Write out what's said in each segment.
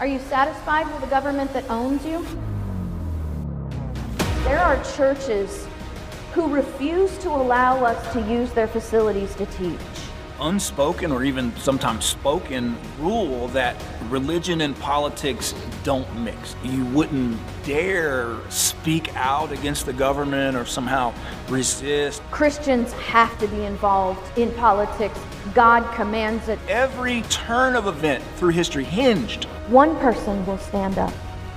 Are you satisfied with a government that owns you? There are churches who refuse to allow us to use their facilities to teach. Unspoken or even sometimes spoken rule that religion and politics don't mix. You wouldn't dare speak out against the government or somehow resist. Christians have to be involved in politics. God commands it. Every turn of event through history hinged One person will stand up,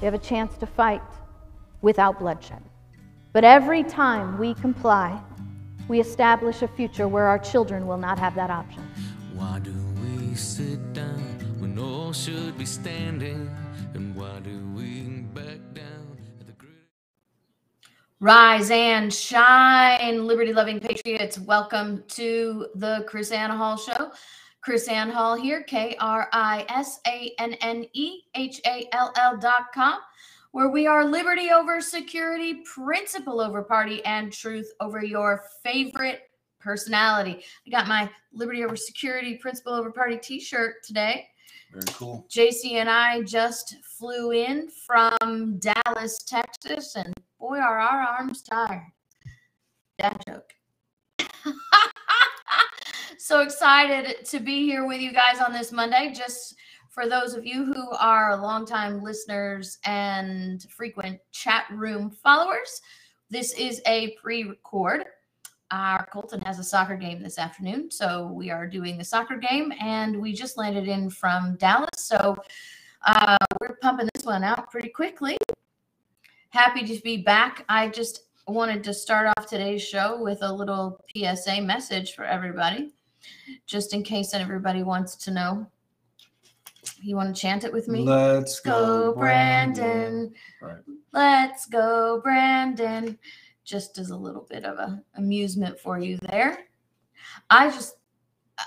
We have a chance to fight without bloodshed. But every time we comply, we establish a future where our children will not have that option. Why do we sit down when all should be standing? And why do we back down at the? Rise and shine, liberty loving patriots. Welcome to the KrisAnne Hall Show. KrisAnne Hall here, K R I S A N N E H A L L dot com, where we are liberty over security, principle over party, and truth over your favorite personality. I got my liberty over security, principle over party t shirt today. Very cool. JC and I just flew in from Dallas, Texas, and boy, are our arms tired. That joke. So excited to be here with you guys on this Monday. Just for those of you who are longtime listeners and frequent chat room followers, this is a pre record. Our Colton has a soccer game this afternoon, so we are doing the soccer game, and we just landed in from Dallas, so uh, we're pumping this one out pretty quickly. Happy to be back. I just wanted to start off today's show with a little PSA message for everybody, just in case everybody wants to know. You want to chant it with me? Let's go, Brandon. Right. Let's go, Brandon. Just as a little bit of a amusement for you there. I just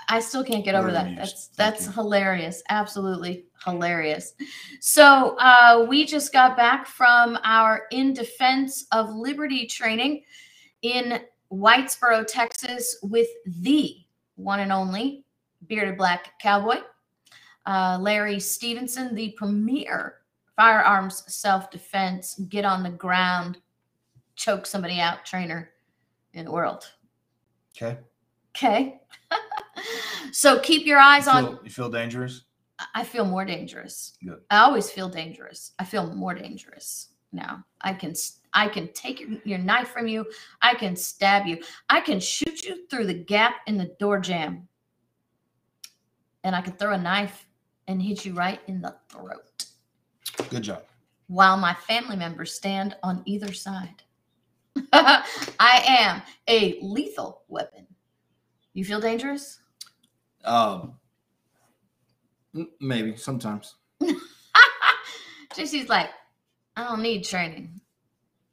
I still can't get over that. amused. That's Thank that's you. hilarious. Absolutely hilarious. So uh, we just got back from our In Defense of Liberty training in Whitesboro, Texas, with the one and only bearded black cowboy, uh, Larry Stevenson, the premier firearms self defense, get on the ground, choke somebody out trainer in the world. Okay. Okay. so keep your eyes You on. you feel dangerous? I feel more dangerous. Good. I always feel dangerous. I feel more dangerous now. I can I can take your, knife from you. I can stab you. I can shoot you through the gap in the door jamb. And I can throw a knife and hit you right in the throat Good job. while my family members stand on either side. I am a lethal weapon. You feel dangerous? Um, maybe sometimes. JC's like, I don't need training.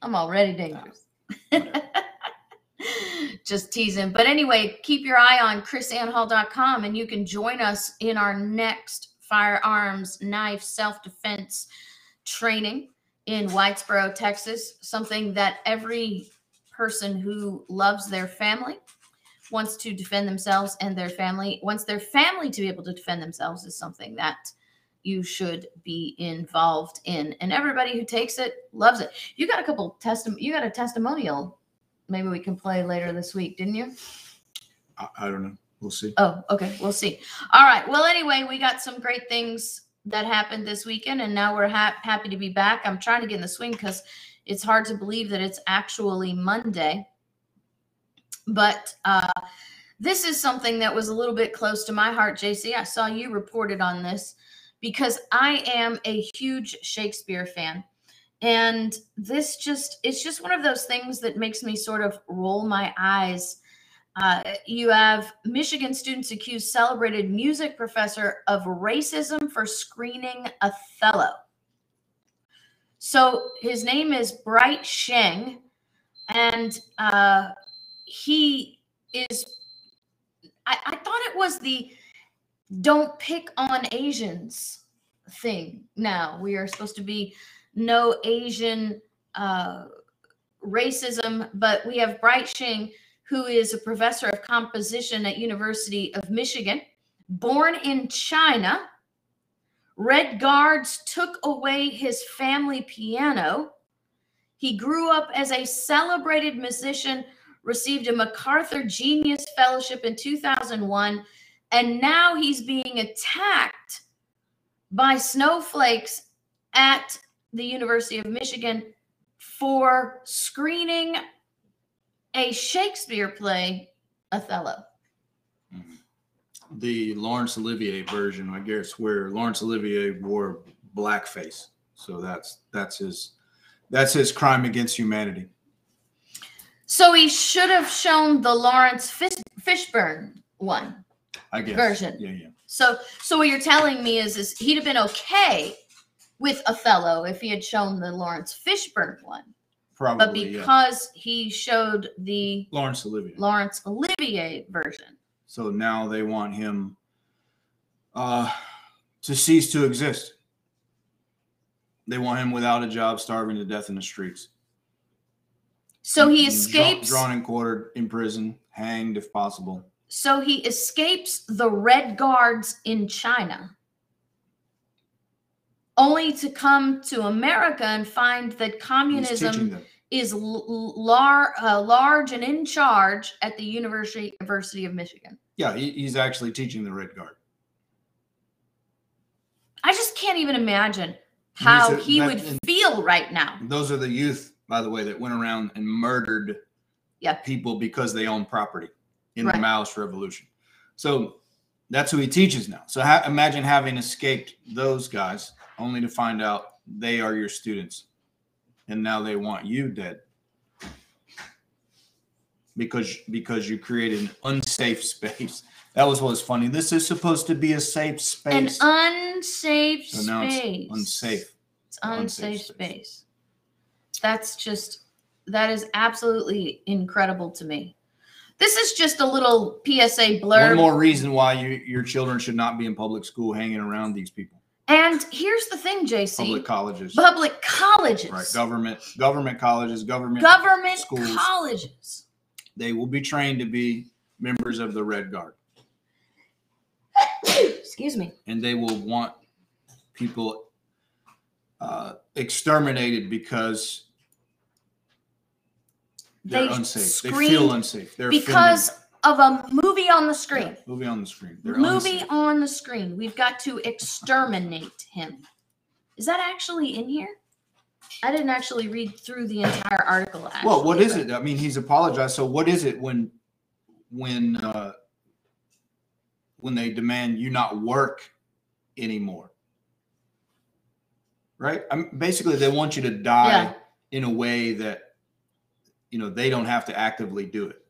I'm already oh, dangerous. Just teasing. But anyway, keep your eye on krisannehall.com and you can join us in our next firearms, knife, self defense training in Whitesboro, Texas. Something that every person who loves their family wants to defend themselves and their family, wants their family to be able to defend themselves, is something that you should be involved in. And everybody who takes it loves it. You got a couple testim you got a testimonial maybe we can play later this week, didn't you? I, I don't know. We'll see. Oh, okay. We'll see. All right. Well, anyway, we got some great things that happened this weekend, and now we're ha- happy to be back. I'm trying to get in the swing because it's hard to believe that it's actually Monday. But uh, this is something that was a little bit close to my heart, JC. I saw you reported on this because I am a huge Shakespeare fan. And this just, it's just one of those things that makes me sort of roll my eyes uh, you have Michigan students accuse celebrated music professor of racism for screening Othello. So his name is Bright Sheng, and uh, he is. I, I thought it was the "don't pick on Asians" thing. Now we are supposed to be no Asian uh, racism, but we have Bright Sheng who is a professor of composition at University of Michigan, born in China. Red Guards took away his family piano. He grew up as a celebrated musician, received a MacArthur Genius Fellowship in 2001, and now he's being attacked by snowflakes at the University of Michigan for screening a Shakespeare play, Othello. The Laurence Olivier version, I guess, where Laurence Olivier wore blackface. So that's that's his that's his crime against humanity. So he should have shown the Laurence Fish, Fishburne one I guess. version. Yeah, yeah. So, so what you're telling me is, is he'd have been okay with Othello if he had shown the Laurence Fishburne one, but Probably. yeah. because he showed the Laurence Olivier. Laurence Olivier version. So now they want him uh, to cease to exist. They want him without a job, starving to death in the streets. So he escapes. Drawn and quartered in prison, hanged if possible. So he escapes the Red Guards in China, only to come to America and find that communism is lar- uh, large and in charge at the University University of Michigan. Yeah, he, he's actually teaching the Red Guard. I just can't even imagine how are- he that- would feel right now. Those are the youth, by the way, that went around and murdered Yeah. people because they own property in Right. the Maoist revolution. So that's who he teaches now. So ha- imagine having escaped those guys only to find out they are your students and now they want you dead because because you created an unsafe space. That was what was funny. This is supposed to be a safe space. An unsafe So now it's space. unsafe. It's unsafe, Unsafe space. space. That's just that is absolutely incredible to me. This is just a little PSA blurb. One more reason why you, your children should not be in public school hanging around these people. And here's the thing, JC. Public colleges, Public colleges. right? Government, government colleges, government. Government schools. colleges. They will be trained to be members of the Red Guard, Excuse me. and they will want people uh, exterminated because they're They unsafe. They feel unsafe. They're Because of a movie on the screen. Yeah, movie on the screen. They're movie unsafe. on the screen. We've got to exterminate him. Is that actually in here? I didn't actually read through the entire article. Well, what actually, is it? I mean, he's apologized. So what is it when when uh when they demand you not work anymore? Right? I mean, basically they want you to die Yeah. in a way that you know they don't have to actively do it.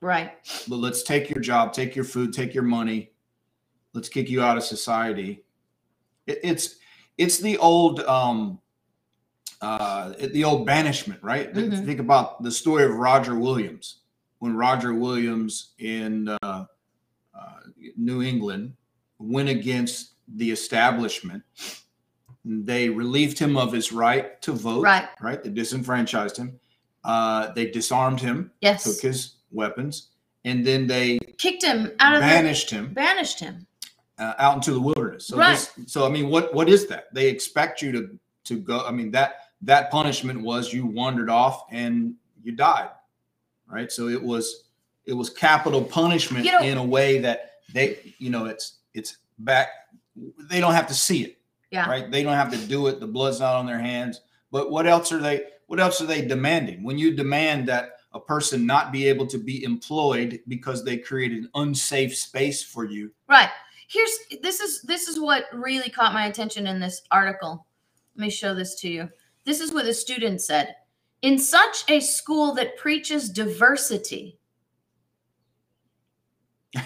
Right. But let's take your job, take your food, take your money. Let's kick you out of society. It, it's it's the old um uh the old banishment, right? Mhm. Think about the story of Roger Williams. When Roger Williams in uh, uh, New England went against the establishment, they relieved him of his right to vote. Right. Right. They disenfranchised him. Uh, they disarmed him Yes. took his weapons, and then they Kicked him out of banished the him banished him. uh, out into the wilderness. So, Right. this, so I mean, what what is that? They expect you to to go. I mean that that punishment was you wandered off and you died, right? So it was it was capital punishment You know- in a way that they, you know, it's it's back. They don't have to see it, Yeah. right? They don't have to do it. The blood's not on their hands. But what else are they? What else are they demanding? When you demand that a person not be able to be employed because they create an unsafe space for you, Right. Here's this is this is what really caught my attention in this article. Let me show this to you. This is what the student said. In such a school that preaches diversity,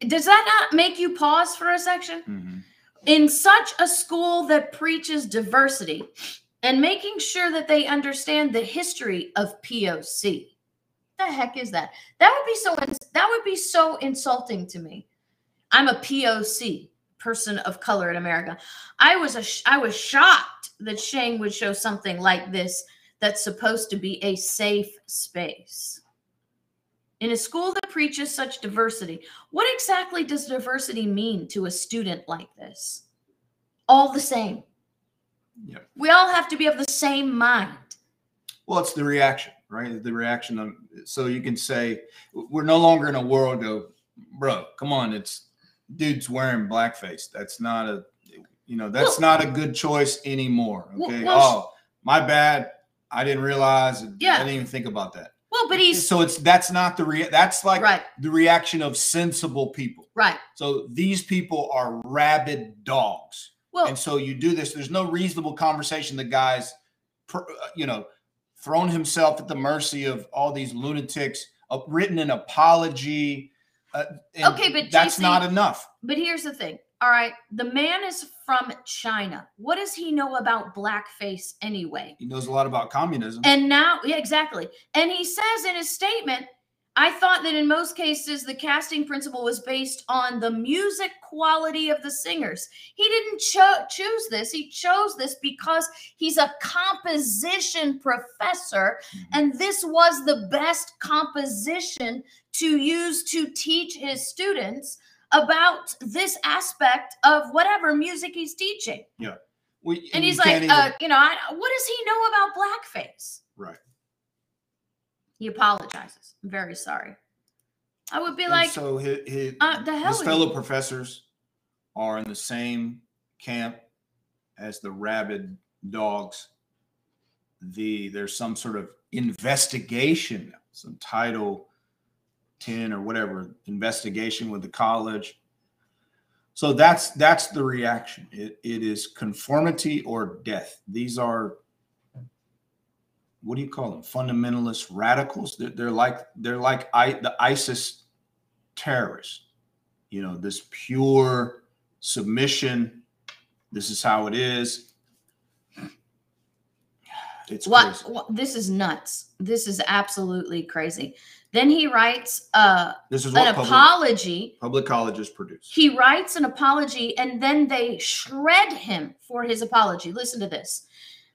does that not make you pause for a section? Mhm. in such a school that preaches diversity and making sure that they understand the history of POC. What The heck is that? That would be so that would be so insulting to me. I'm a POC person of color in America. I was a I was shocked that Sheng would show something like this that's supposed to be a safe space. In a school that preaches such diversity, what exactly does diversity mean to a student like this? All the same. Yeah. We all have to be of the same mind. Well, it's the reaction, right? The reaction of so you can say we're no longer in a world of bro, come on, it's dudes wearing blackface. That's not a you know, that's Well- not a good choice anymore. Well- Okay. well, oh, my bad. I didn't realize Yeah. I didn't even think about that. Well, but he's so it's that's not the rea- that's like right, the reaction of sensible people. right. So these people are rabid dogs. Well, and so you do this. There's no reasonable conversation. The guy's, per- uh, you know, thrown himself at the mercy of all these lunatics. Uh, written an apology. Uh, Okay, but that's JC not enough. but here's the thing. All right, the man is from China. What does he know about blackface anyway? He knows a lot about communism. And now, yeah, exactly. And he says in his statement, I thought that in most cases the casting principle was based on the music quality of the singers. He didn't cho- choose this. He chose this because he's a composition professor, Mhm. and this was the best composition to use to teach his students about this aspect of whatever music he's teaching. We- And you he's like, even- uh, you know, I, what does he know about blackface? right. He apologizes. I'm very sorry. I would be And like, so his, his, uh, the hell his fellow professors are in the same camp as the rabid dogs. The there's some sort of investigation, some title 10 or whatever investigation with the college. So that's that's the reaction. It, it is conformity or death. These are what do you call them? Fundamentalist radicals. They're, they're like they're like I, the ISIS terrorists. You know, this pure submission. This is how it is. It's what, what? This is nuts. This is absolutely crazy. Then he writes uh, This is an public, apology. public colleges produce. He writes an apology and then they shred him for his apology. Listen to this.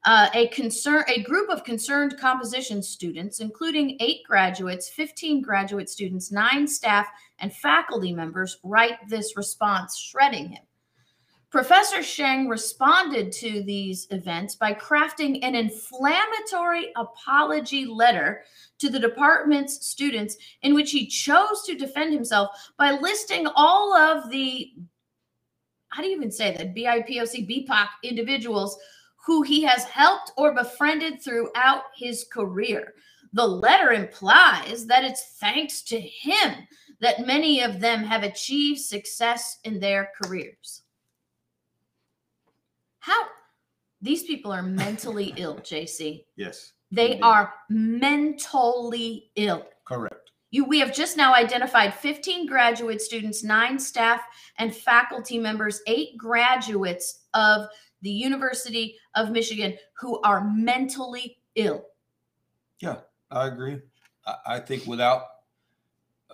Uh, a concern, a group of concerned composition students, including eight graduates, 15 graduate students, nine staff, and faculty members, write this response, shredding him. Professor Sheng responded to these events by crafting an inflammatory apology letter to the department's students in which he chose to defend himself by listing all of the how do you even say that BIPOC BPOC individuals who he has helped or befriended throughout his career. The letter implies that it's thanks to him that many of them have achieved success in their careers. How these people are mentally ill, JC. Yes, They Indeed. are mentally ill. correct. You, we have just now identified 15 graduate students, nine staff and faculty members, eight graduates of the University of Michigan who are mentally ill. Yeah, I agree. I, think without,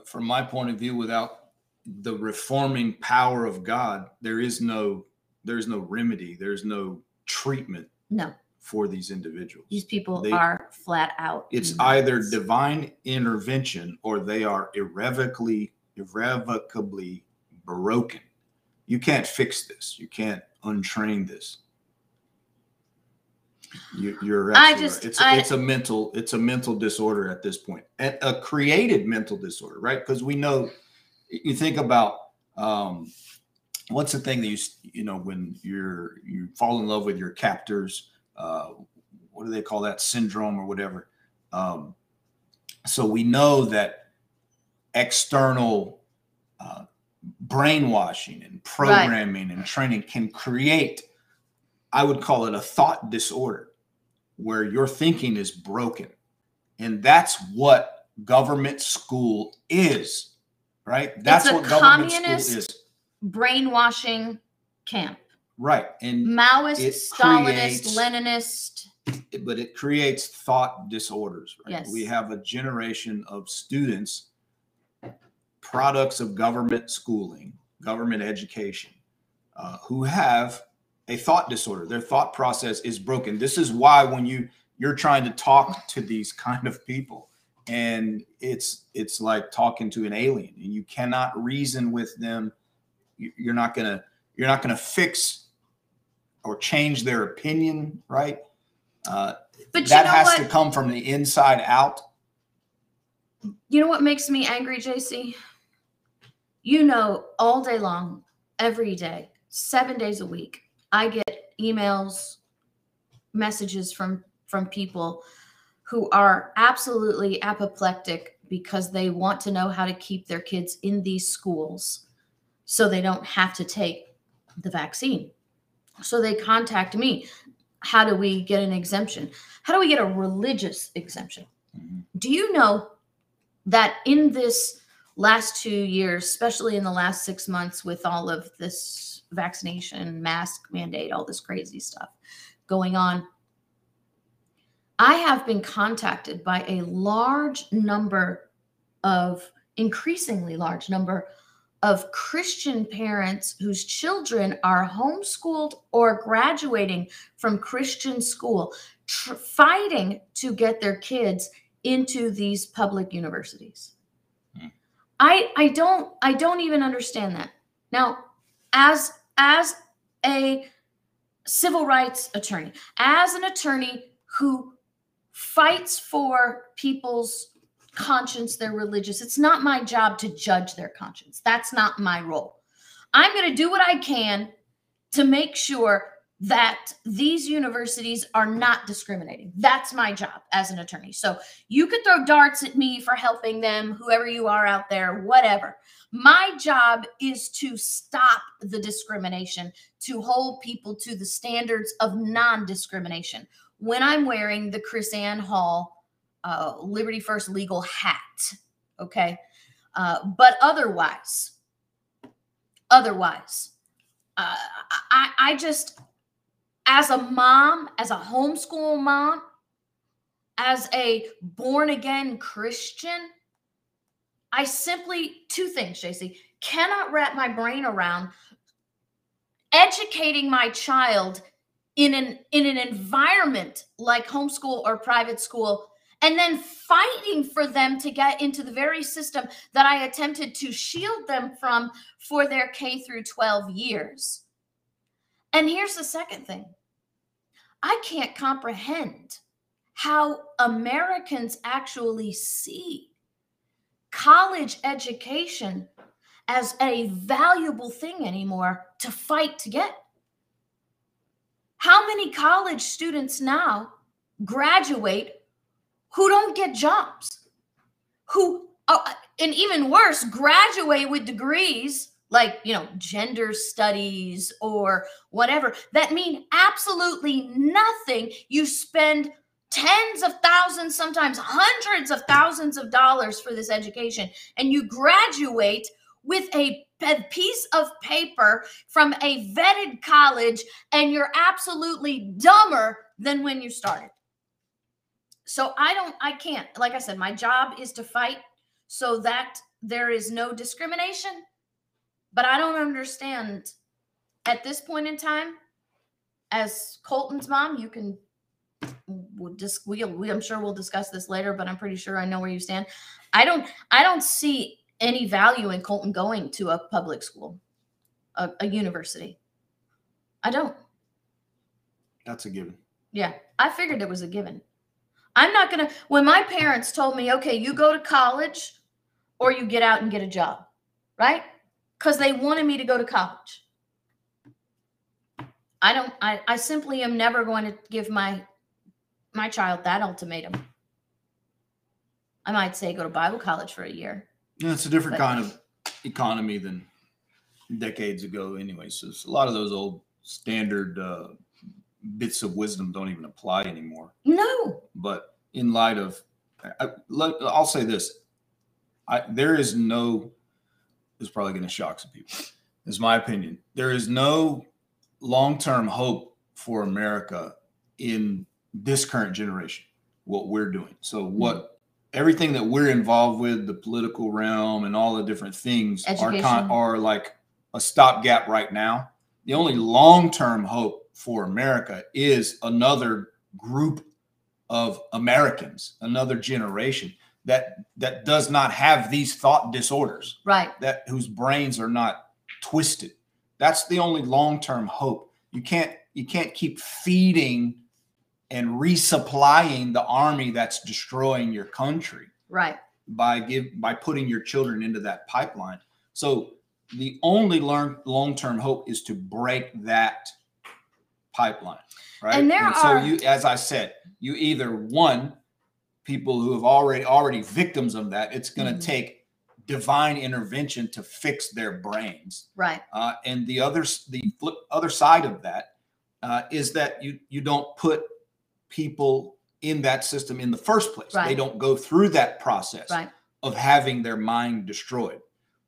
from my point of view, without the reforming power of God, there is no there's no remedy. There's no treatment No, for these individuals. these people They- are flat out. It's either divine intervention or they are irrevocably irrevocably broken. You can't fix this. You can't untrain this. You, you're I just- right. it's I- it's a mental it's a mental disorder at this point, and a created mental disorder, right? Because we know you think about um, what's the thing that you you know when you're you fall in love with your captors, uh, what do they call that syndrome or whatever? Um, so we know that external uh, brainwashing and programming and training can create I would call it a thought disorder where your thinking is broken. And that's what government school is, right? That's a what government communist- school is. Brainwashing camp. Right. And Maoist, Stalinist, creates- Leninist. but it creates thought disorders, right? Yes. We have a generation of students products of government schooling, government education, uh, who have a thought disorder. Their thought process is broken. This is why when you you're trying to talk to these kind of people, and it's it's like talking to an alien, and you cannot reason with them. You- You're not gonna you're not gonna fix or change their opinion, right? Uh, But that you know has what? to come from the inside out. You know what makes me angry, JC? You know, all day long, every day, seven days a week, I get emails, messages from from people who are absolutely apoplectic because they want to know how to keep their kids in these schools so they don't have to take the vaccine. So they contact me. How do we get an exemption? How do we get a religious exemption? Mm-hmm. Do you know that in this last two years, especially in the last six months, with all of this vaccination, mask mandate, all this crazy stuff going on, I have been contacted by a large number of, increasingly large number of Christian parents whose children are homeschooled or graduating from Christian school, tr- fighting to get their kids into these public universities. I I don't I don't even understand that. Now, as as a civil rights attorney, as an attorney who fights for people's conscience, their religious, it's not my job to judge their conscience. That's not my role. I'm going to do what I can to make sure that these universities are not discriminating. That's my job as an attorney. So you could throw darts at me for helping them, whoever you are out there, whatever. My job is to stop the discrimination, to hold people to the standards of non discrimination. When I'm wearing the KrisAnne Hall uh, Liberty First legal hat, okay? Uh, but otherwise, otherwise, uh, I, I just, as a mom, as a homeschool mom, as a born again Christian, I simply, two things, JC, cannot wrap my brain around educating my child in an in an environment like homeschool or private school and then fighting for them to get into the very system that I attempted to shield them from for their K through 12 years. And here's the second thing. I can't comprehend how Americans actually see college education as a valuable thing anymore to fight to get. How many college students now graduate who don't get jobs? Who, oh, and even worse, graduate with degrees like, you know, gender studies or whatever that mean absolutely nothing. You spend tens of thousands, sometimes hundreds of thousands of dollars for this education, and you graduate with a piece of paper from a vetted college, and you're absolutely dumber than when you started. So I don't, I can't. Like I said, my job is to fight so that there is no discrimination. But I don't understand at this point in time, as Colton's mom, you can we'll just we'll, we i'm sure we'll discuss this later but i'm pretty sure i know where you stand i don't i don't see any value in colton going to a public school a, a university i don't That's a given. Yeah, I figured it was a given. I'm not gonna. When my parents told me, "Okay, you go to college, or you get out and get a job," right? Because they wanted me to go to college. I don't. I, I simply am never going to give my my child that ultimatum. I might say go to Bible college for a year. Yeah, it's a different But- kind of economy than decades ago, anyway. So it's a lot of those old standard uh, bits of wisdom don't even apply anymore. No. But in light of, I, I'll say this: I, there is no. Is probably going to shock some people. Is my opinion. There is no long-term hope for America in this current generation. What we're doing. So hmm. what everything that we're involved with, the political realm and all the different things, are con- are like a stopgap right now. The only long-term hope for America is another group of Americans, another generation that that does not have these thought disorders, Right. that whose brains are not twisted. That's the only long-term hope. You can't you can't keep feeding and resupplying the army that's destroying your country Right. by give by putting your children into that pipeline. So the only learn long-term hope is to break that pipeline, right? And there so are- you, as I said, you either one people who have already already victims of that. It's going to Mhm. take divine intervention to fix their brains. Right. Uh, and the other the flip, other side of that uh, is that you you don't put people in that system in the first place. They don't go through that process Right. of having their mind destroyed.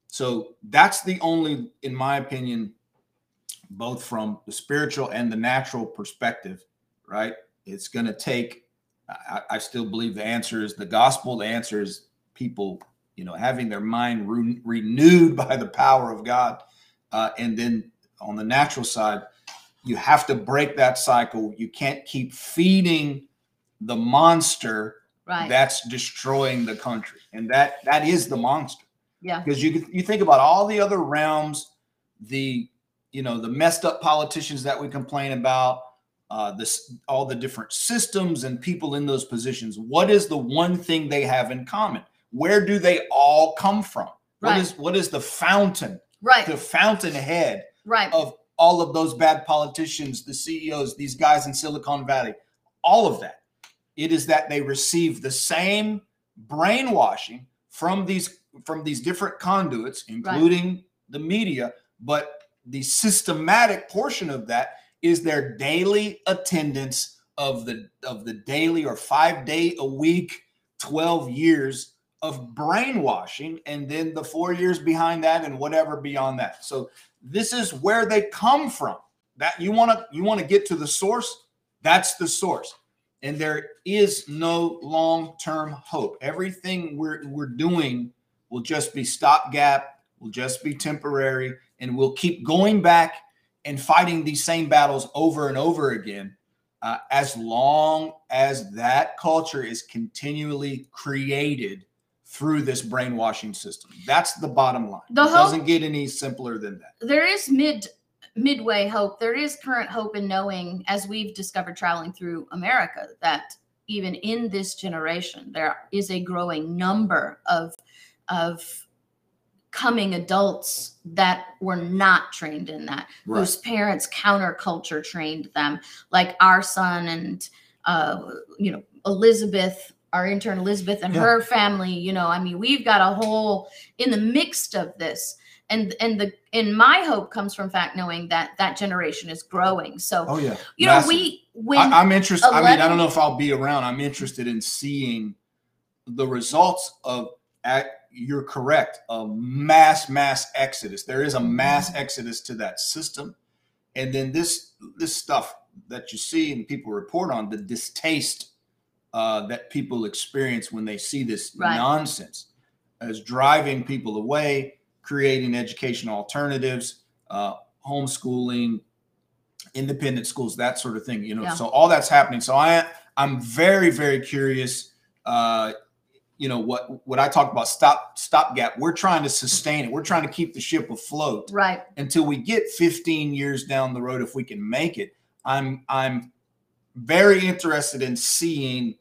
So that's the only, in my opinion, both from the spiritual and the natural perspective, right? It's going to take. I, I still believe the answer is the gospel. The answer is people, you know, having their mind re- renewed by the power of God, uh, and then on the natural side, you have to break that cycle. You can't keep feeding the monster Right. that's destroying the country, and that that is the monster. yeah. Because you you think about all the other realms, the you know the messed up politicians that we complain about, uh, this all the different systems and people in those positions. What is the one thing they have in common? Where do they all come from? What Right. is what is the fountain, Right. the fountainhead Right. of all of those bad politicians, the CEOs, these guys in Silicon Valley, all of that. It is that they receive the same brainwashing from these from these different conduits, including the media, but the systematic portion of that is their daily attendance of the of the daily or five day a week, 12 years of brainwashing, and then the four years behind that and whatever beyond that. So this is where they come from. That you want to you want to get to the source? That's the source. And there is no long-term hope. Everything we're we're doing will just be stopgap will just be temporary and we'll keep going back and fighting these same battles over and over again uh, as long as that culture is continually created through this brainwashing system. That's the bottom line. The it hope- doesn't get any simpler than that. There is mid midway hope. There is current hope in knowing as we've discovered traveling through america that even in this generation there is a growing number of of coming adults that were not trained in that Right. whose parents counterculture trained them like our son and uh you know elizabeth our intern elizabeth and Yeah. her family you know i mean we've got a whole in the midst of this and and the and my hope comes from fact knowing that that generation is growing so oh yeah you know Massive. we when I, I'm interested. I mean, I don't know if I'll be around. I'm interested in seeing the results of. You're correct. A mass mass exodus. There is a mass exodus to that system, and then this this stuff that you see and people report on the distaste uh, that people experience when they see this Right. nonsense is driving people away, creating educational alternatives, uh, homeschooling, independent schools, that sort of thing. You know, Yeah. so all that's happening. So I I'm very very curious. Uh, you know what what I talk about stop stopgap. We're trying to sustain it. We're trying to keep the ship afloat right until we get 15 years down the road if we can make it. I'm I'm very interested in seeing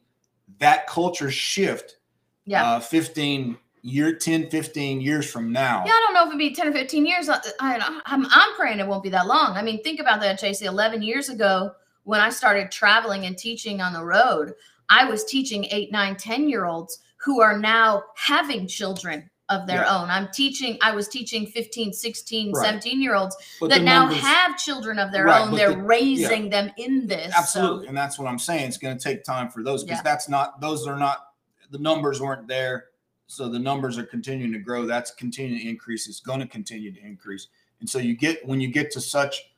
that culture shift Yeah. uh, 15 year 10 15 years from now Yeah, I don't know if it'd be 10 or 15 years. I, I, I'm, I'm praying it won't be that long. I mean, think about that, JC. 11 years ago, when I started traveling and teaching on the road, I was teaching eight, nine, 10 year olds who are now having children of their Yeah. own. I'm teaching, I was teaching 15, 16, Right. 17 year olds But that now numbers- have children of their Right, own. They're the- raising them in this. so- absolutely and that's what i'm saying it's going to take time for those because Yeah. that's not those are not the numbers weren't there so the numbers are continuing to grow that's continuing to increase it's going to continue to increase and so you get when you get to such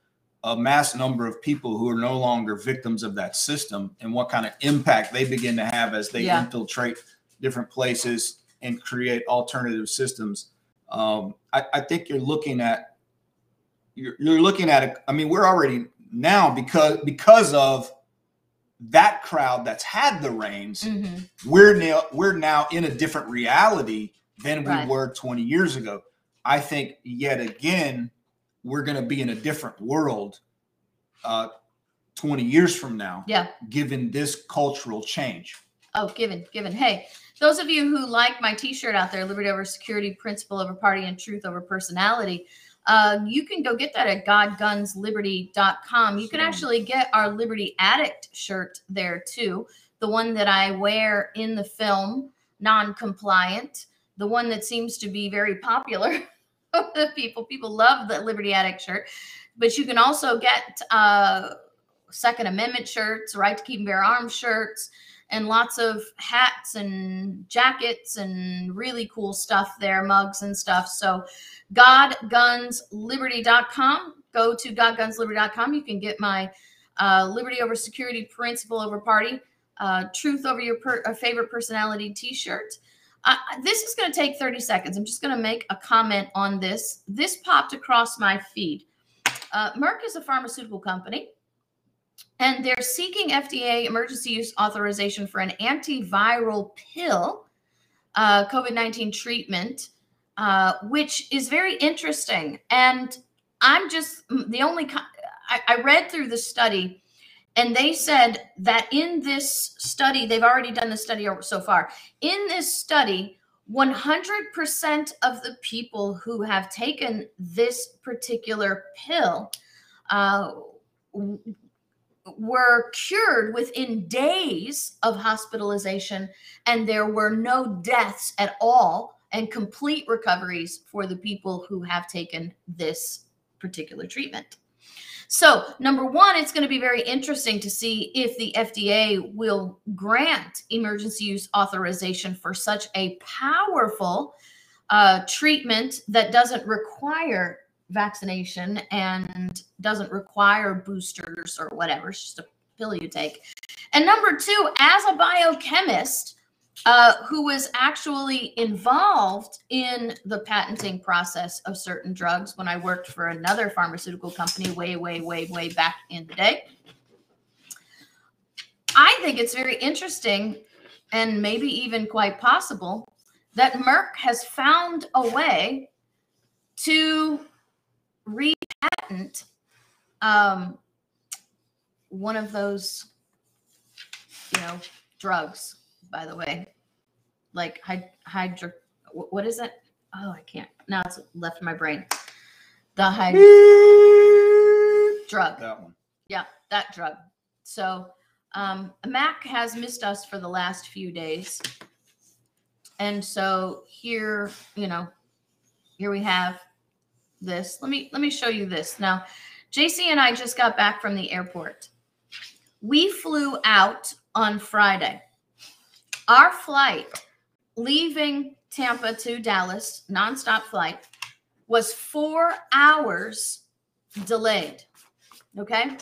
a mass number of people who are no longer victims of that system and what kind of impact they begin to have as they Yeah. infiltrate different places and create alternative systems um, I, I think you're looking at you're, you're looking at it i mean we're already now because because of that crowd that's had the reins Mhm. we're now we're now in a different reality than we Right. were 20 years ago i think yet again we're going to be in a different world uh 20 years from now Yeah. given this cultural change Oh, given, given. Hey, those of you who like my T-shirt out there, "Liberty over Security, Principle over Party, and Truth over Personality," uh, you can go get that at GodGunsLiberty.com. You can actually get our Liberty Addict shirt there too, the one that I wear in the film, non-compliant, the one that seems to be very popular. with people, people love the Liberty Addict shirt, but you can also get uh, Second Amendment shirts, Right to Keep and Bear Arms shirts and lots of hats and jackets and really cool stuff there, mugs and stuff. So, godgunsliberty.com. Go to godgunsliberty.com. You can get my uh, Liberty over Security, Principle over Party, uh, Truth over Your per- Favorite Personality t shirt. Uh, this is going to take 30 seconds. I'm just going to make a comment on this. This popped across my feed. Uh, Merck is a pharmaceutical company and they're seeking FDA emergency use authorization for an antiviral pill, uh, COVID 19 treatment, uh, which is very interesting. And I'm just mm, the only, I, I read through the study. And they said that in this study, they've already done the study so far. In this study, 100% of the people who have taken this particular pill uh, were cured within days of hospitalization, and there were no deaths at all, and complete recoveries for the people who have taken this particular treatment. So, number one, it's going to be very interesting to see if the FDA will grant emergency use authorization for such a powerful uh, treatment that doesn't require vaccination and doesn't require boosters or whatever. It's just a pill you take. And number two, as a biochemist uh, who was actually involved in the patenting process of certain drugs when I worked for another pharmaceutical company way, way, way, way back in the day, I think it's very interesting and maybe even quite possible that Merck has found a way to repatent um, one of those, you know, drugs. By the way, like hyd- hydro, what is it? Oh, I can't. Now it's left in my brain. The hyd drug. that one Yeah, that drug. So um, Mac has missed us for the last few days. And so here, you know, here we have this. Let me let me show you this. Now, JC and I just got back from the airport. We flew out on Friday. Our flight leaving Tampa to Dallas, nonstop flight, was four hours delayed. Okay.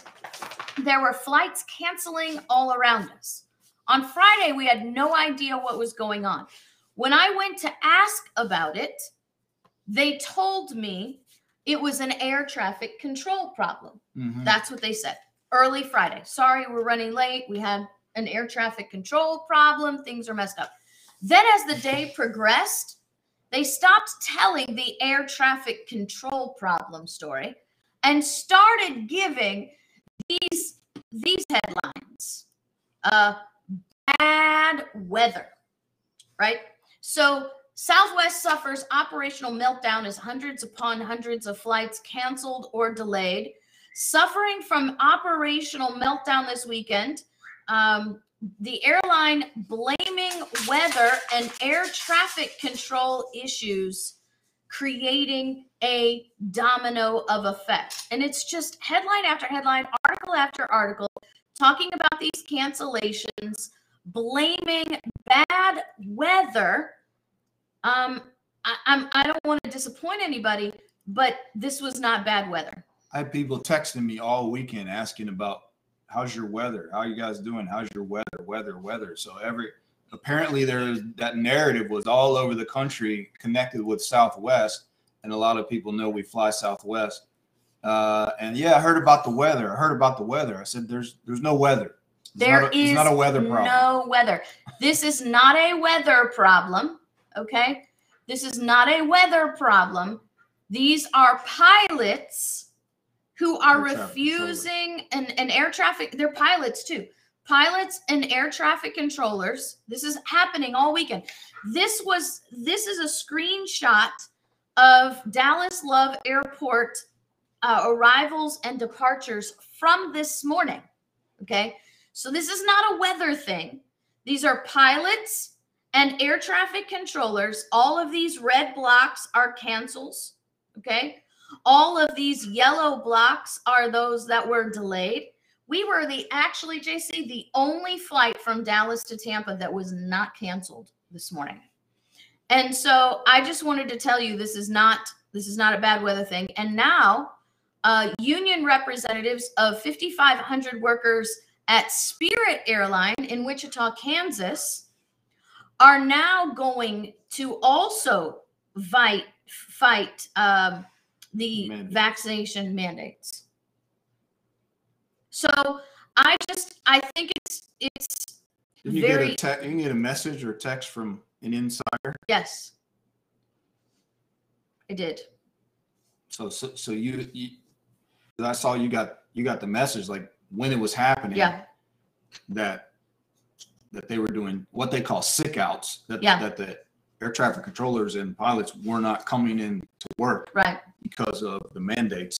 There were flights canceling all around us. On Friday, we had no idea what was going on. When I went to ask about it, they told me it was an air traffic control problem. Mhm. That's what they said. Early Friday. Sorry, we're running late. We had an air traffic control problem. Things are messed up. Then, as the day progressed, they stopped telling the air traffic control problem story and started giving these these headlines. Uh, bad weather, right? So Southwest suffers operational meltdown as hundreds upon hundreds of flights canceled or delayed. Suffering from operational meltdown this weekend, um, the airline blaming weather and air traffic control issues, creating a domino of effect. And it's just headline after headline, article after article, talking about these cancellations, blaming bad weather. Um, I, I'm I don't want to disappoint anybody, but this was not bad weather. I had people texting me all weekend asking about how's your weather? How you guys doing? How's your weather? Weather, weather. So every apparently there's that narrative was all over the country connected with Southwest, and a lot of people know we fly Southwest. Uh, and yeah, I heard about the weather. I heard about the weather. I said, "There's there's no weather. It's There not a, is not a weather problem. no weather. This is not a weather problem. Okay. This is not a weather problem. These are pilots who are refusing and, and air traffic, they're pilots too. Pilots and air traffic controllers. This is happening all weekend. This was this is a screenshot of Dallas Love Airport uh, arrivals and departures from this morning. Okay. So this is not a weather thing. These are pilots and air traffic controllers. All of these red blocks are cancels. Okay. All of these yellow blocks are those that were delayed. We were the actually, JC, the only flight from Dallas to Tampa that was not canceled this morning. And so I just wanted to tell you this is not this is not a bad weather thing. And now uh, union representatives of 5,500 workers at Spirit Airline in Wichita, Kansas, are now going to also fight fight um, the vaccination mandates. So I just I think it's it's Did you very get a te- you get a message or text from an insider? yes. I did. So so, so you, you I saw you got you got the message like when it was happening. Yeah. That that they were doing what they call sick outs. That Yeah. that the air traffic controllers and pilots were not coming in to work Right. because of the mandates.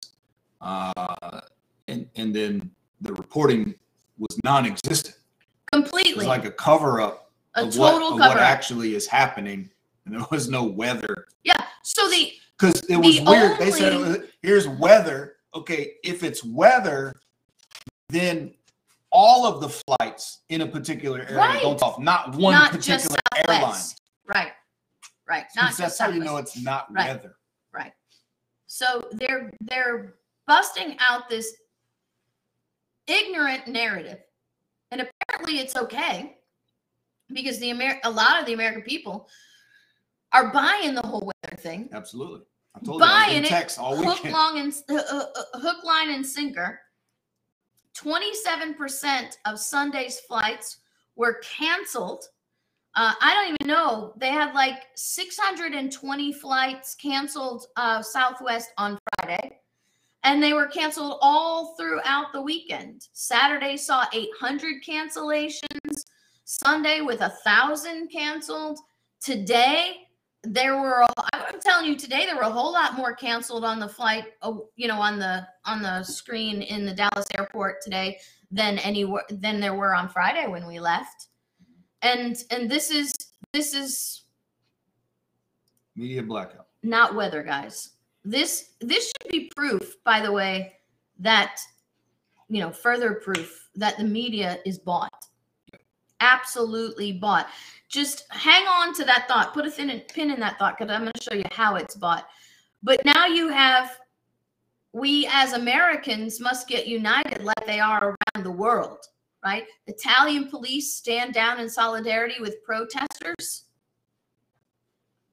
Uh, and and then the reporting was non-existent. It Completely. was like a cover up a of, what, total of what actually is happening, and there was no weather Yeah. So the because it was The weird. They said, "Here's weather." Okay, if it's weather, then all of the flights in a particular area Right. go off, not one not particular airline. Right. Right. Not Because that's how you know it's not Right. weather. Right. So they're they're busting out this ignorant narrative. And apparently it's okay because the Amer- a lot of the American people are buying the whole weather thing. Absolutely. I told you I Buying it, hook, long and uh, uh, uh, hook, line, and sinker. Twenty-seven percent of Sunday's flights were canceled. Uh, I don't even know. They had like 620 flights canceled uh, Southwest on Friday, and they were canceled all throughout the weekend. Saturday saw 800 cancellations. Sunday with a thousand canceled. Today there were i'm telling you today there were a whole lot more canceled on the flight oh, you know on the on the screen in the Dallas airport today than anywhere than there were on Friday when we left. And and this is this is Media blackout. not weather guys. This this should be proof by the way that you know further proof that the media is bought absolutely bought just hang on to that thought put a thin pin in that thought because i'm going to show you how it's bought but now you have we as americans must get united like they are around the world right italian police stand down in solidarity with protesters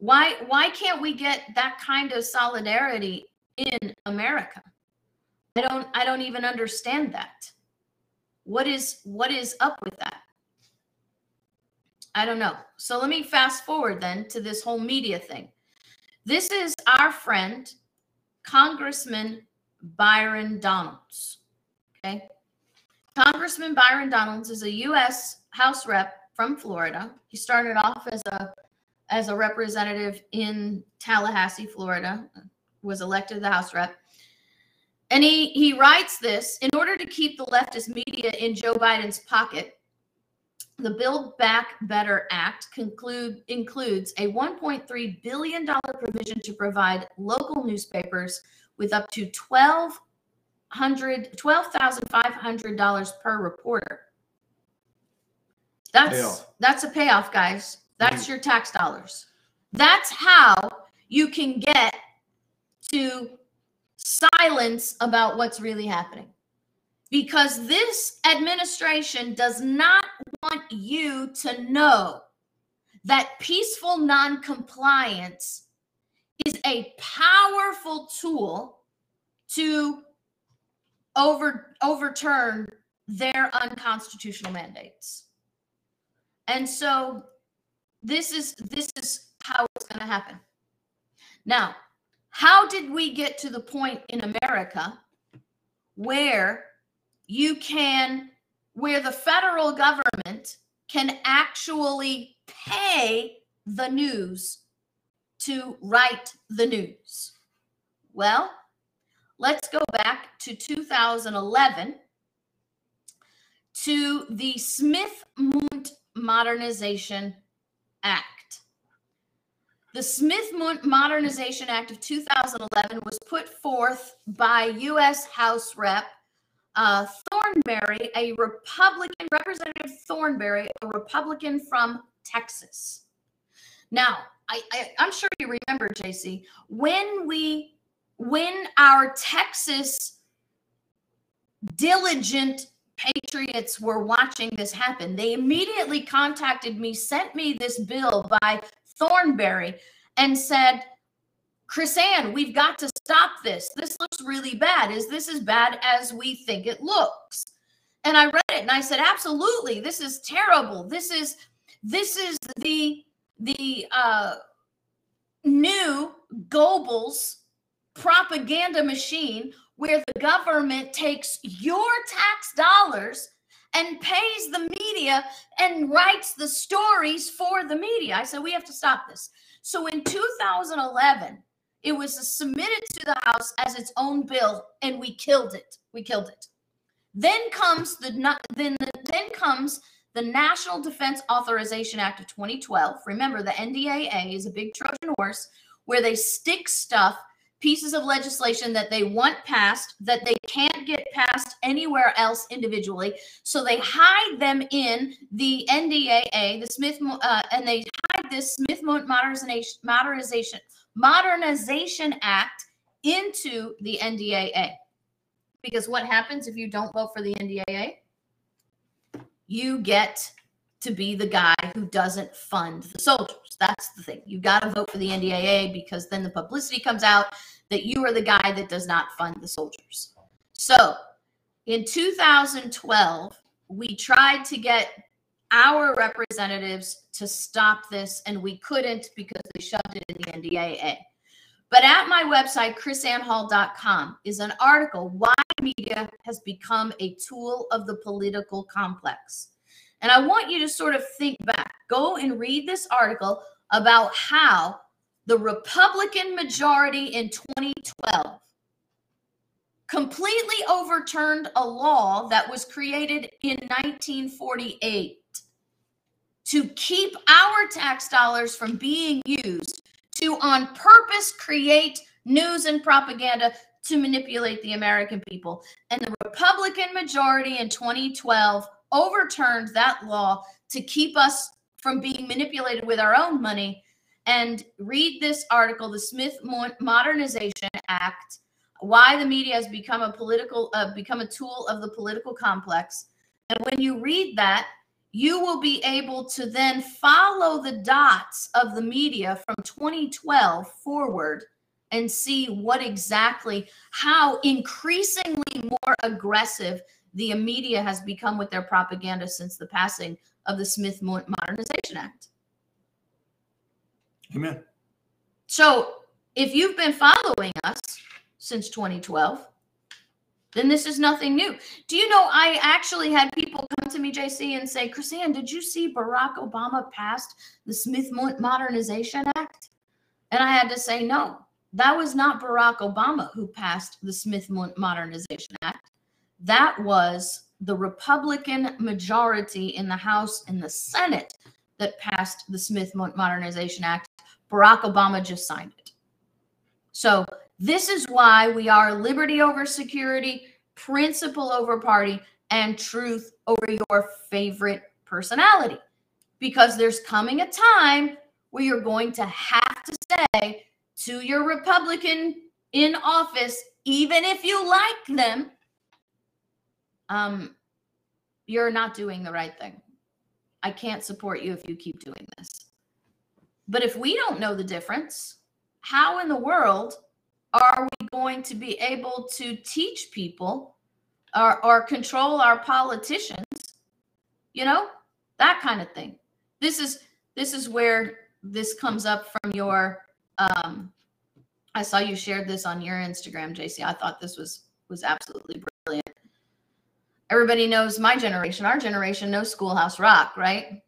why why can't we get that kind of solidarity in America? I don't I don't even understand that. What is what is up with that? I don't know. So let me fast forward then to this whole media thing. This is our friend Congressman Byron Donalds. Okay? Congressman Byron Donalds is a U.S. House rep from Florida. He started off as a as a representative in Tallahassee, Florida, was elected the House rep. And he he writes this in order to keep the leftist media in Joe Biden's pocket. The Build Back Better Act conclude, includes a $1.3 billion provision to provide local newspapers with up to $12,500 $12,500 per reporter. That's Payoff. that's a payoff, guys. That's mm-hmm. your tax dollars. That's how you can get to silence about what's really happening. Because this administration does not want you to know that peaceful noncompliance is a powerful tool to over overturn their unconstitutional mandates. And so this is this is how it's going to happen. Now, how did we get to the point in America where you can where the federal government can actually pay the news to write the news? Well, let's go back to 2011 to the Smith Mont Modernization Act. The Smith Mo- Modernization Act of 2011 was put forth by U.S. House Rep uh, Thornberry, a Republican, Representative Thornberry, a Republican from Texas. Now, I, I, I'm sure you remember, JC, when we, when our Texas diligent patriots were watching this happen, they immediately contacted me, sent me this bill by Thornberry, and said, KrisAnne, we've got to stop this. This looks really bad. Is this as bad as we think it looks? And I read it and I said, absolutely. This is terrible. This is this is the the uh, new Goebbels propaganda machine where the government takes your tax dollars and pays the media and writes the stories for the media. I said, we have to stop this. So in 2011, it was submitted to the House as its own bill, and we killed it. We killed it. Then comes the then the, then comes the National Defense Authorization Act of 2012. Remember, the NDAA is a big Trojan horse where they stick stuff, pieces of legislation that they want passed that they can't get passed anywhere else individually. So they hide them in the NDAA, the Smith, uh, and they hide this Smith Modernization Modernization Modernization Act into the NDAA. Because what happens if you don't vote for the NDAA? You get to be the guy who doesn't fund the soldiers. That's the thing. You've got to vote for the NDAA because then the publicity comes out that you are the guy that does not fund the soldiers. So in 2012, we tried to get our representatives to stop this, and we couldn't because they shoved it in the NDAA. But at my website, krisannehall.com, is an article Why Media Has Become a Tool of the Political Complex. And I want you to sort of think back. Go and read this article about how the Republican majority in 2012 completely overturned a law that was created in 1948 to keep our tax dollars from being used to on purpose create news and propaganda to manipulate the American people. And the Republican majority in 2012 overturned that law to keep us from being manipulated with our own money. And read this article, the Smith Modernization Act, why the media has become a political, uh, become a tool of the political complex. And when you read that, you will be able to then follow the dots of the media from 2012 forward and see what exactly, how increasingly more aggressive the media has become with their propaganda since the passing of the Smith Modernization Act. Amen. So if you've been following us since 2012, then this is nothing new. Do you know I actually had people come to me, JC, and say, KrisAnne, did you see Barack Obama passed the Smith Modernization Act? And I had to say, no, that was not Barack Obama who passed the Smith Modernization Act. That was the Republican majority in the House and the Senate that passed the Smith Modernization Act. Barack Obama just signed it. So this is why we are liberty over security, principle over party, and truth over your favorite personality. Because there's coming a time where you're going to have to say to your Republican in office, even if you like them, um, you're not doing the right thing. I can't support you if you keep doing this. But if we don't know the difference, how in the world are we going to be able to teach people or, or control our politicians you know that kind of thing? This is this is where this comes up from your um i saw you shared this on your instagram jc i thought this was was absolutely brilliant. Everybody knows my generation. Our generation knows schoolhouse rock right?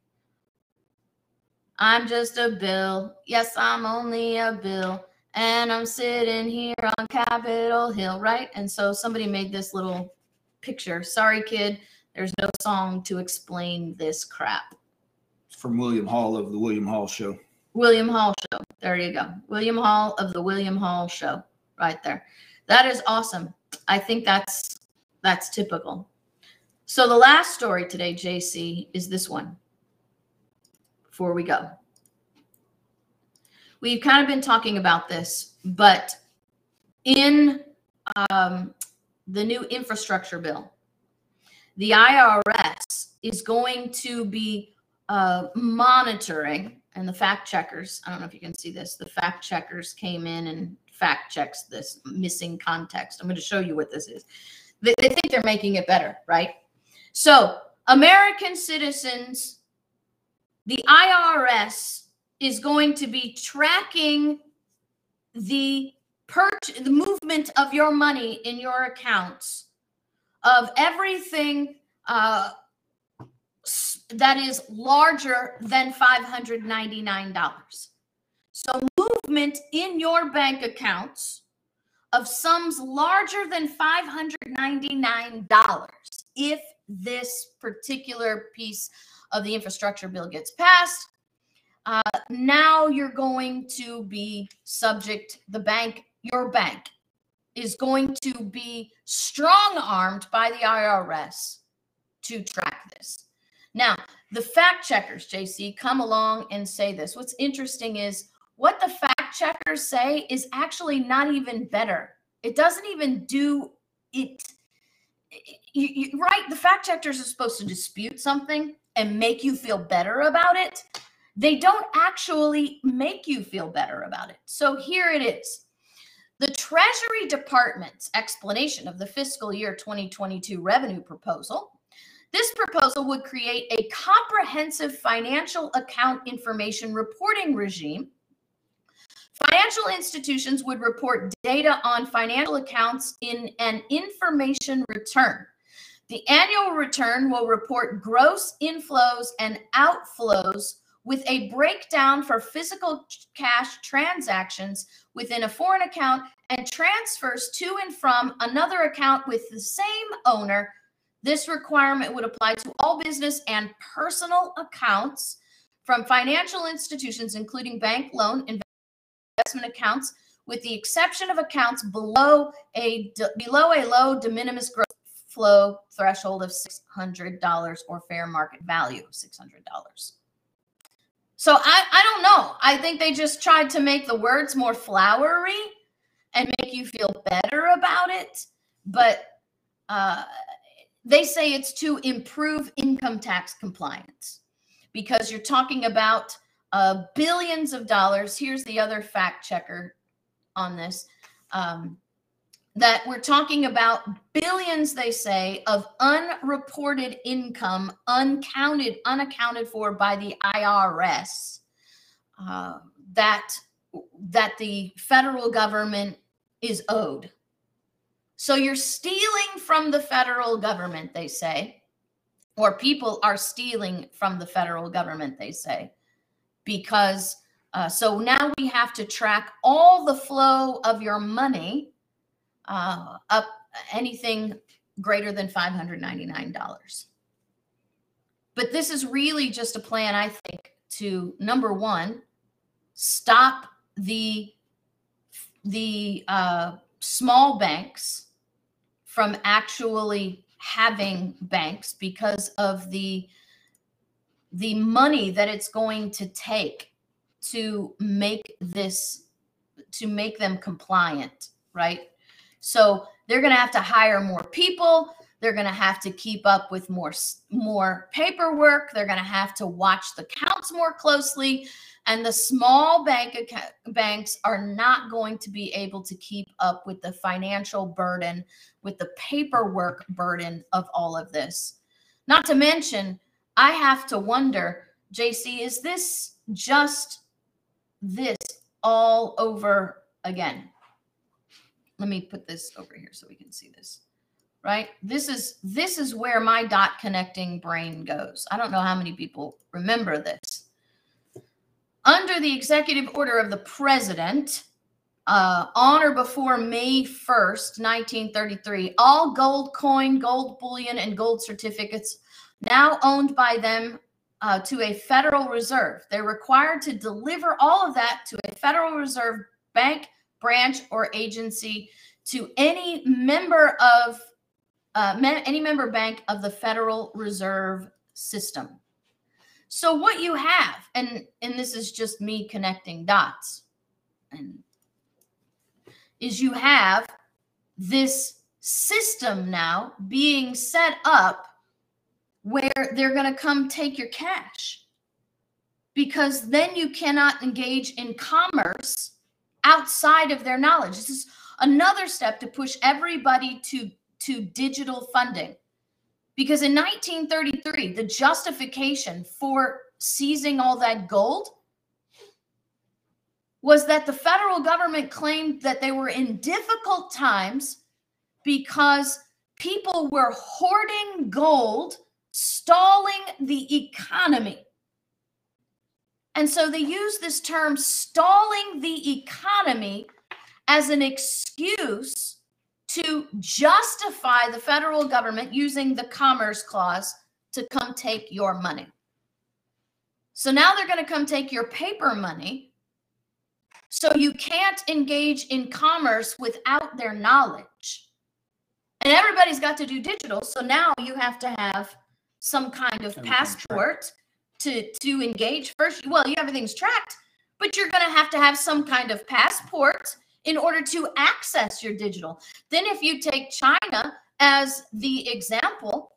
I'm just a bill. Yes i'm only a bill and I'm sitting here on Capitol Hill, right? And so somebody made this little picture. Sorry, kid, there's no song to explain this crap. From William Hall of the William Hall Show. William Hall Show. There you go. William Hall of the William Hall Show, right there. That is awesome. I think that's that's typical. So the last story today, JC, is this one. Before we go we've kind of been talking about this, but in um, the new infrastructure bill, the IRS is going to be uh, monitoring, and the fact checkers, I don't know if you can see this, the fact checkers came in and fact checks this missing context. I'm going to show you what this is. They, they think they're making it better, right? So, American citizens, the IRS is going to be tracking the purch the movement of your money in your accounts of everything uh, that is larger than $599. So movement in your bank accounts of sums larger than $599 if this particular piece of the infrastructure bill gets passed uh, now you're going to be subject, the bank, your bank is going to be strong armed by the IRS to track this. Now, the fact checkers, JC, come along and say this. What's interesting is what the fact checkers say is actually not even better. It doesn't even do it. You, you, right? The fact checkers are supposed to dispute something and make you feel better about it they don't actually make you feel better about it. So here it is. The Treasury Department's explanation of the fiscal year 2022 revenue proposal. This proposal would create a comprehensive financial account information reporting regime. Financial institutions would report data on financial accounts in an information return. The annual return will report gross inflows and outflows with a breakdown for physical cash transactions within a foreign account and transfers to and from another account with the same owner. This requirement would apply to all business and personal accounts from financial institutions, including bank loan investment accounts, with the exception of accounts below a below a low de minimis gross flow threshold of $600 or fair market value of $600. So I, I don't know. I think they just tried to make the words more flowery and make you feel better about it. But uh, they say it's to improve income tax compliance because you're talking about uh, billions of dollars. Here's the other fact checker on this. Um, that we're talking about billions, they say, of unreported income, uncounted, unaccounted for by the IRS, uh, that that the federal government is owed. So you're stealing from the federal government, they say, or people are stealing from the federal government, they say, because uh, so now we have to track all the flow of your money uh, up anything greater than $599. But this is really just a plan, I think, to number one, stop the the uh, small banks from actually having banks because of the the money that it's going to take to make this to make them compliant right so they're going to have to hire more people. They're going to have to keep up with more more paperwork. They're going to have to watch the counts more closely. And the small bank account, banks are not going to be able to keep up with the financial burden with the paperwork burden of all of this. Not to mention i have to wonder jc is this just this all over again let me put this over here so we can see this. Right? This is this is where my dot connecting brain goes. I don't know how many people remember this. Under the executive order of the president uh, on or before may 1st 1933 all gold coin gold bullion and gold certificates now owned by them uh, to a federal reserve. They're required to deliver all of that to a federal reserve bank branch or agency to any member of uh, any member bank of the Federal Reserve System. So what you have, and and this is just me connecting dots, and is you have this system now being set up where they're going to come take your cash because then you cannot engage in commerce outside of their knowledge. This is another step to push everybody to to digital funding. Because in 1933, the justification for seizing all that gold was that the federal government claimed that they were in difficult times because people were hoarding gold, stalling the economy. And so they use this term stalling the economy as an excuse to justify the federal government using the Commerce Clause to come take your money. So now they're going to come take your paper money. So you can't engage in commerce without their knowledge. And everybody's got to do digital. So now you have to have some kind of passport to to engage first. Well, you everything's tracked, but you're going to have to have some kind of passport in order to access your digital. Then, if you take China as the example,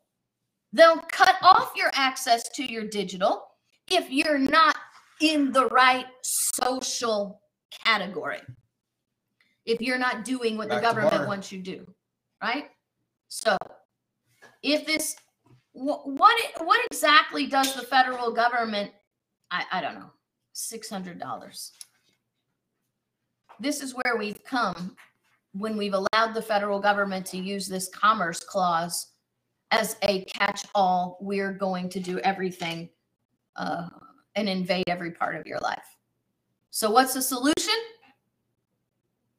they'll cut off your access to your digital if you're not in the right social category. If you're not doing what Back the government wants you to do, right? So, if this, what what exactly does the federal government? I I don't know, six hundred dollars this is where we've come when we've allowed the federal government to use this commerce clause as a catch-all we're going to do everything uh, and invade every part of your life so what's the solution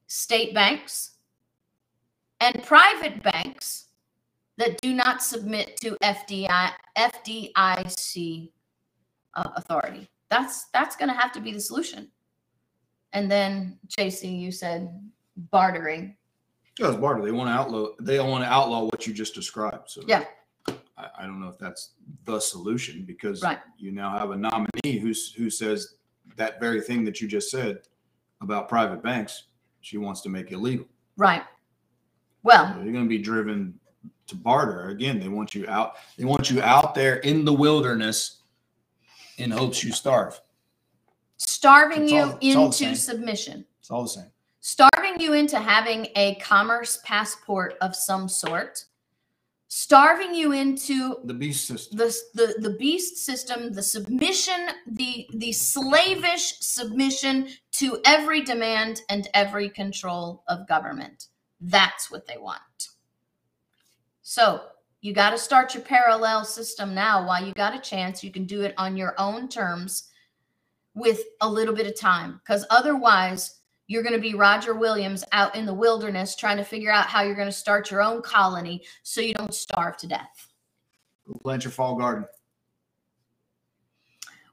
state banks and private banks that do not submit to fdi fdic uh, authority that's that's going to have to be the solution and then JC, you said bartering. Yeah, it's barter. They want to outlaw. They want to outlaw what you just described. So Yeah. I, I don't know if that's the solution because Right. you now have a nominee who's who says that very thing that you just said about private banks. She wants to make illegal. Right. Well, So you're going to be driven to barter again. They want you out. They want you out there in the wilderness in hopes you starve. starving It's you all- it's all the into submission, It's all the same. starving you into having a commerce passport of some sort, starving you into The beast system. the, the the beast system the submission the the slavish submission to every demand and every control of government That's what they want. So you got to start your parallel system now while you got a chance. You can do it on your own terms with a little bit of time because otherwise, you're going to be Roger Williams out in the wilderness trying to figure out how you're going to start your own colony so you don't starve to death. Plant your fall garden.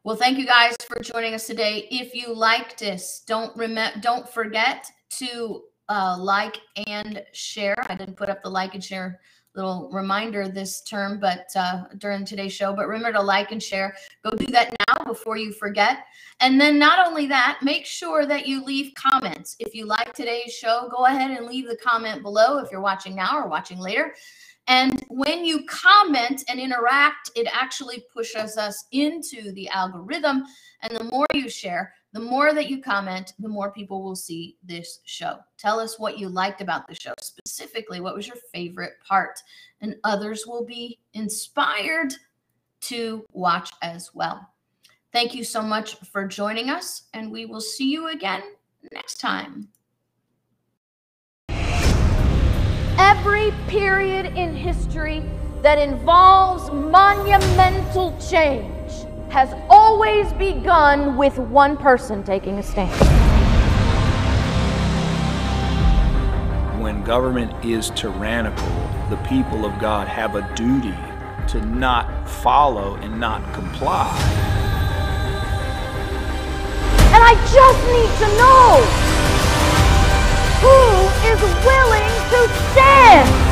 Well, thank you guys for joining us today. If you liked this, don't remember, don't forget to uh, like and share. I didn't put up the like and share little reminder this term, but uh, during today's show. But remember to like and share. Go do that now before you forget. And then not only that, make sure that you leave comments. If you like today's show, go ahead and leave the comment below if you're watching now or watching later. And when you comment and interact, it actually pushes us into the algorithm. And the more you share, the more that you comment, the more people will see this show. Tell us what you liked about the show, specifically, what was your favorite part? And others will be inspired to watch as well. Thank you so much for joining us, and we will see you again next time. Every period in history that involves monumental change has always begun with one person taking a stand. When government is tyrannical, the people of God have a duty to not follow and not comply. And I just need to know who is willing to stand.